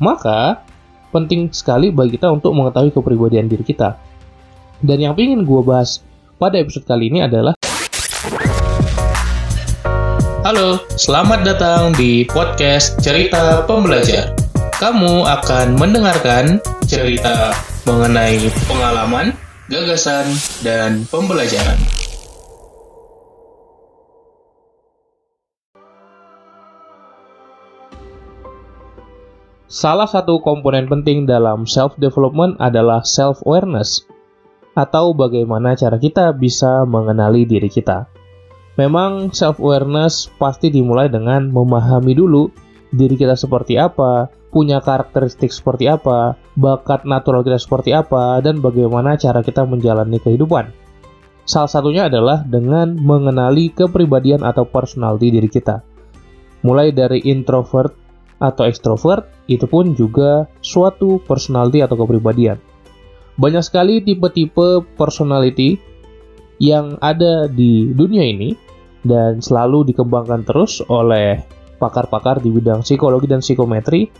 Maka, penting sekali bagi kita untuk mengetahui kepribadian diri kita. Dan yang ingin gue bahas pada episode kali ini adalah Halo, selamat datang di podcast Cerita Pembelajar. Kamu akan mendengarkan cerita mengenai pengalaman, gagasan, dan pembelajaran. Salah satu komponen penting dalam self-development adalah self-awareness, atau bagaimana cara kita bisa mengenali diri kita. Memang self-awareness pasti dimulai dengan memahami dulu diri kita seperti apa, punya karakteristik seperti apa, bakat natural kita seperti apa, dan bagaimana cara kita menjalani kehidupan. Salah satunya adalah dengan mengenali kepribadian atau personality diri kita. Mulai dari introvert atau extrovert, itu pun juga suatu personality atau kepribadian. Banyak sekali tipe-tipe personality yang ada di dunia ini dan selalu dikembangkan terus oleh pakar-pakar di bidang psikologi dan psikometri.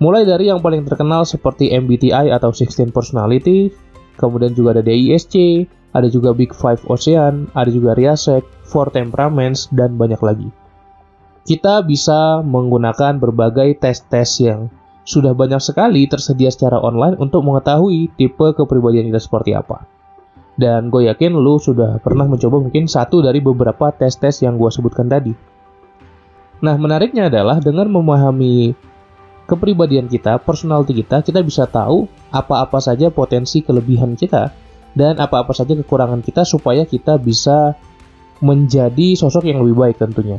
Mulai dari yang paling terkenal seperti MBTI atau 16 Personality, kemudian juga ada DISC, ada juga Big Five Ocean, ada juga Riasek, Four Temperaments, dan banyak lagi. Kita bisa menggunakan berbagai tes-tes yang sudah banyak sekali tersedia secara online untuk mengetahui tipe kepribadian kita seperti apa. Dan gue yakin lu sudah pernah mencoba mungkin satu dari beberapa tes-tes yang gue sebutkan tadi. Nah, menariknya adalah dengan memahami kepribadian kita, personality kita, kita bisa tahu apa-apa saja potensi kelebihan kita dan apa-apa saja kekurangan kita supaya kita bisa menjadi sosok yang lebih baik tentunya.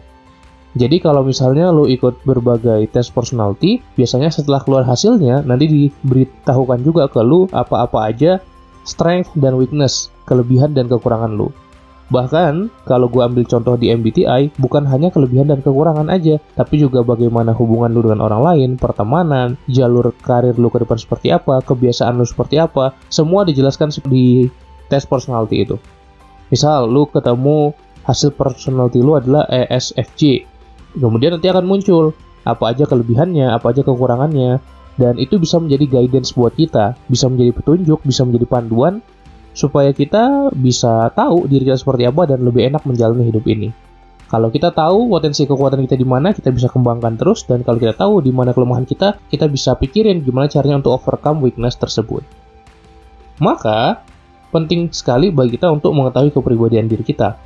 Jadi kalau misalnya lo ikut berbagai tes personality, biasanya setelah keluar hasilnya nanti diberitahukan juga ke lo apa-apa aja strength dan weakness, kelebihan dan kekurangan lu. Bahkan, kalau gue ambil contoh di MBTI, bukan hanya kelebihan dan kekurangan aja, tapi juga bagaimana hubungan lu dengan orang lain, pertemanan, jalur karir lu ke depan seperti apa, kebiasaan lu seperti apa, semua dijelaskan di tes personality itu. Misal, lu ketemu hasil personality lu adalah ESFJ, kemudian nanti akan muncul apa aja kelebihannya, apa aja kekurangannya, dan itu bisa menjadi guidance buat kita, bisa menjadi petunjuk, bisa menjadi panduan supaya kita bisa tahu diri kita seperti apa dan lebih enak menjalani hidup ini. Kalau kita tahu potensi kekuatan kita di mana, kita bisa kembangkan terus dan kalau kita tahu di mana kelemahan kita, kita bisa pikirin gimana caranya untuk overcome weakness tersebut. Maka, penting sekali bagi kita untuk mengetahui kepribadian diri kita.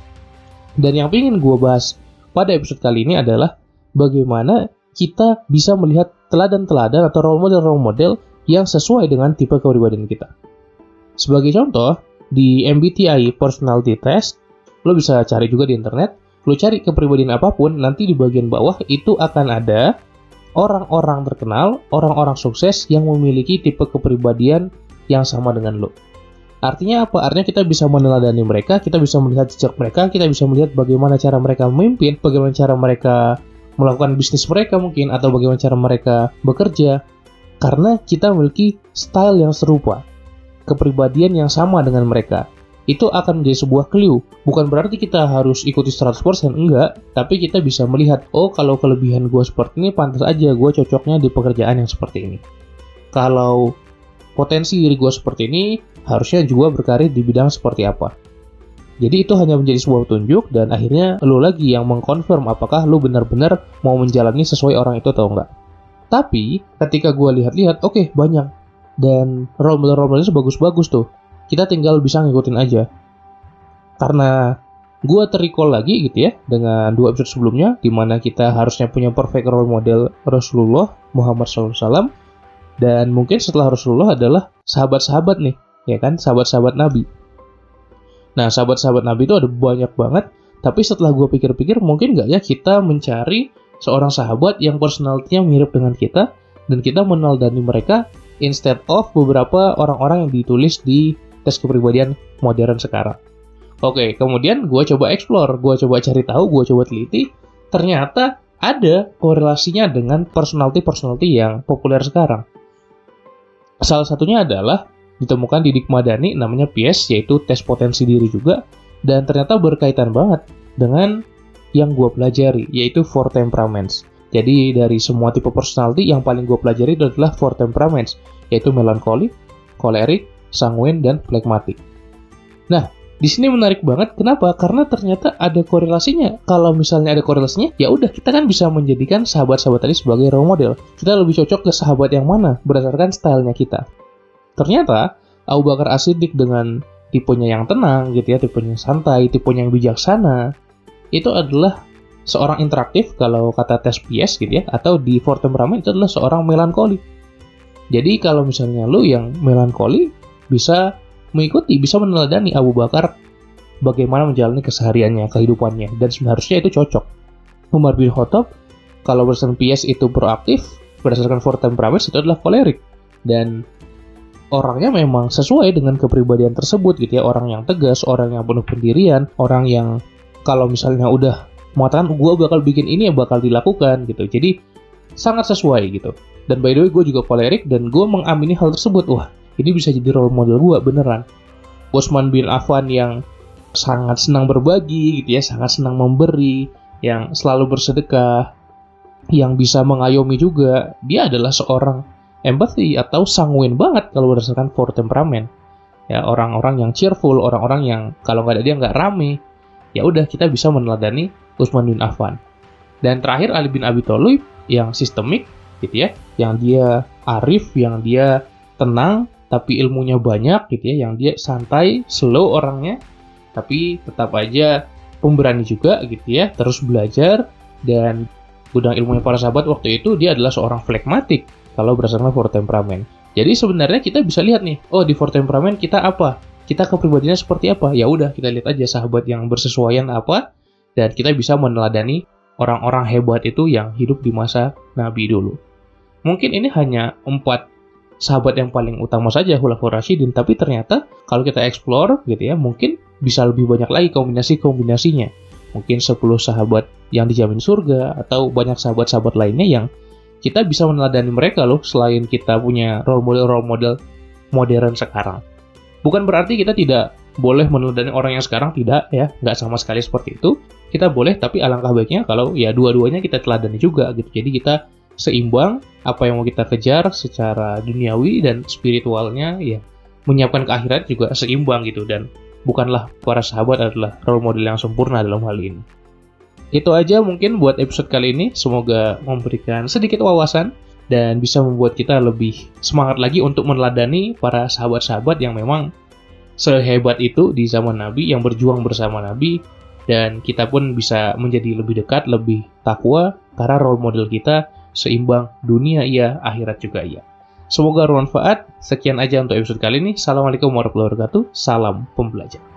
Dan yang ingin gue bahas pada episode kali ini adalah bagaimana kita bisa melihat teladan-teladan atau role model-role model yang sesuai dengan tipe kepribadian kita. Sebagai contoh, di MBTI Personality Test, lo bisa cari juga di internet, lo cari kepribadian apa pun, nanti di bagian bawah itu akan ada orang-orang terkenal, orang-orang sukses yang memiliki tipe kepribadian yang sama dengan lo. Artinya apa? Artinya kita bisa meneladani mereka, kita bisa melihat jejak mereka, kita bisa melihat bagaimana cara mereka memimpin, bagaimana cara mereka melakukan bisnis mereka mungkin atau bagaimana cara mereka bekerja. Karena kita memiliki style yang serupa kepribadian yang sama dengan mereka. Itu akan menjadi sebuah clue. Bukan berarti kita harus ikuti 100% enggak. Tapi kita bisa melihat oh kalau kelebihan gue seperti ini pantas aja gue cocoknya di pekerjaan yang seperti ini. Kalau potensi diri gue seperti ini harusnya juga berkarir di bidang seperti apa jadi itu hanya menjadi sebuah petunjuk dan akhirnya lo lagi yang mengkonfirm apakah lo benar-benar mau menjalani sesuai orang itu atau enggak. Tapi ketika gue lihat-lihat, oke okay, banyak dan role model-role model itu bagus-bagus tuh. Kita tinggal bisa ngikutin aja. Karena gue terrecall lagi gitu ya dengan dua episode sebelumnya di mana kita harusnya punya perfect role model Rasulullah Muhammad SAW dan mungkin setelah Rasulullah adalah sahabat-sahabat nih ya kan sahabat-sahabat Nabi Nah, sahabat-sahabat Nabi itu ada banyak banget. Tapi setelah gue pikir-pikir, mungkin nggak ya kita mencari seorang sahabat yang personalitinya mirip dengan kita, dan kita meneladani mereka instead of beberapa orang-orang yang ditulis di tes kepribadian modern sekarang. Oke, kemudian gue coba explore, gue coba cari tahu, gue coba teliti, ternyata ada korelasinya dengan personality-personality yang populer sekarang. Salah satunya adalah ditemukan di Dikmadani namanya PS yaitu tes potensi diri juga dan ternyata berkaitan banget dengan yang gue pelajari yaitu four temperaments Jadi dari semua tipe personality yang paling gue pelajari adalah four temperaments, yaitu melancholy, choleric, sanguine, dan phlegmatic. Nah, di sini menarik banget. Kenapa? Karena ternyata ada korelasinya. Kalau misalnya ada korelasinya, ya udah kita kan bisa menjadikan sahabat-sahabat tadi sebagai role model. Kita lebih cocok ke sahabat yang mana berdasarkan stylenya kita. Ternyata Abu Bakar Asidik dengan tipenya yang tenang gitu ya, tipenya santai, tipenya yang bijaksana, itu adalah seorang interaktif kalau kata tes PS gitu ya, atau di Four Temperament itu adalah seorang melankoli. Jadi kalau misalnya lu yang melankoli bisa mengikuti, bisa meneladani Abu Bakar bagaimana menjalani kesehariannya, kehidupannya, dan seharusnya itu cocok. Umar bin Khattab, kalau berdasarkan PS itu proaktif, berdasarkan four temperaments itu adalah kolerik. Dan orangnya memang sesuai dengan kepribadian tersebut gitu ya, orang yang tegas, orang yang penuh pendirian, orang yang kalau misalnya udah mengatakan gue bakal bikin ini ya bakal dilakukan gitu. Jadi sangat sesuai gitu. Dan by the way gue juga kolerik dan gue mengamini hal tersebut. Wah ini bisa jadi role model gue beneran Bosman bin Affan yang sangat senang berbagi gitu ya sangat senang memberi yang selalu bersedekah yang bisa mengayomi juga dia adalah seorang empathy atau sanguin banget kalau berdasarkan four temperament. Ya orang-orang yang cheerful orang-orang yang kalau nggak ada dia nggak rame ya udah kita bisa meneladani Utsman bin Affan. Dan terakhir Ali bin Abi Thalib yang sistemik gitu ya yang dia arif yang dia tenang tapi ilmunya banyak gitu ya, yang dia santai, slow orangnya, tapi tetap aja pemberani juga gitu ya, terus belajar dan gudang ilmunya para sahabat waktu itu dia adalah seorang flekmatik kalau berdasarkan four temperament. Jadi sebenarnya kita bisa lihat nih, oh di four temperament kita apa? Kita kepribadiannya seperti apa? Ya udah kita lihat aja sahabat yang bersesuaian apa dan kita bisa meneladani orang-orang hebat itu yang hidup di masa Nabi dulu. Mungkin ini hanya empat sahabat yang paling utama saja Khulafaur Rashidin, tapi ternyata kalau kita explore gitu ya, mungkin bisa lebih banyak lagi kombinasi-kombinasinya. Mungkin 10 sahabat yang dijamin surga atau banyak sahabat-sahabat lainnya yang kita bisa meneladani mereka loh selain kita punya role model-role model modern sekarang. Bukan berarti kita tidak boleh meneladani orang yang sekarang tidak ya, nggak sama sekali seperti itu. Kita boleh tapi alangkah baiknya kalau ya dua-duanya kita teladani juga gitu. Jadi kita seimbang apa yang mau kita kejar secara duniawi dan spiritualnya ya menyiapkan ke akhirat juga seimbang gitu dan bukanlah para sahabat adalah role model yang sempurna dalam hal ini. Itu aja mungkin buat episode kali ini. Semoga memberikan sedikit wawasan dan bisa membuat kita lebih semangat lagi untuk meneladani para sahabat-sahabat yang memang sehebat itu di zaman Nabi yang berjuang bersama Nabi dan kita pun bisa menjadi lebih dekat, lebih takwa karena role model kita seimbang dunia iya, akhirat juga iya. Semoga bermanfaat. Sekian aja untuk episode kali ini. Assalamualaikum warahmatullahi wabarakatuh. Salam pembelajar.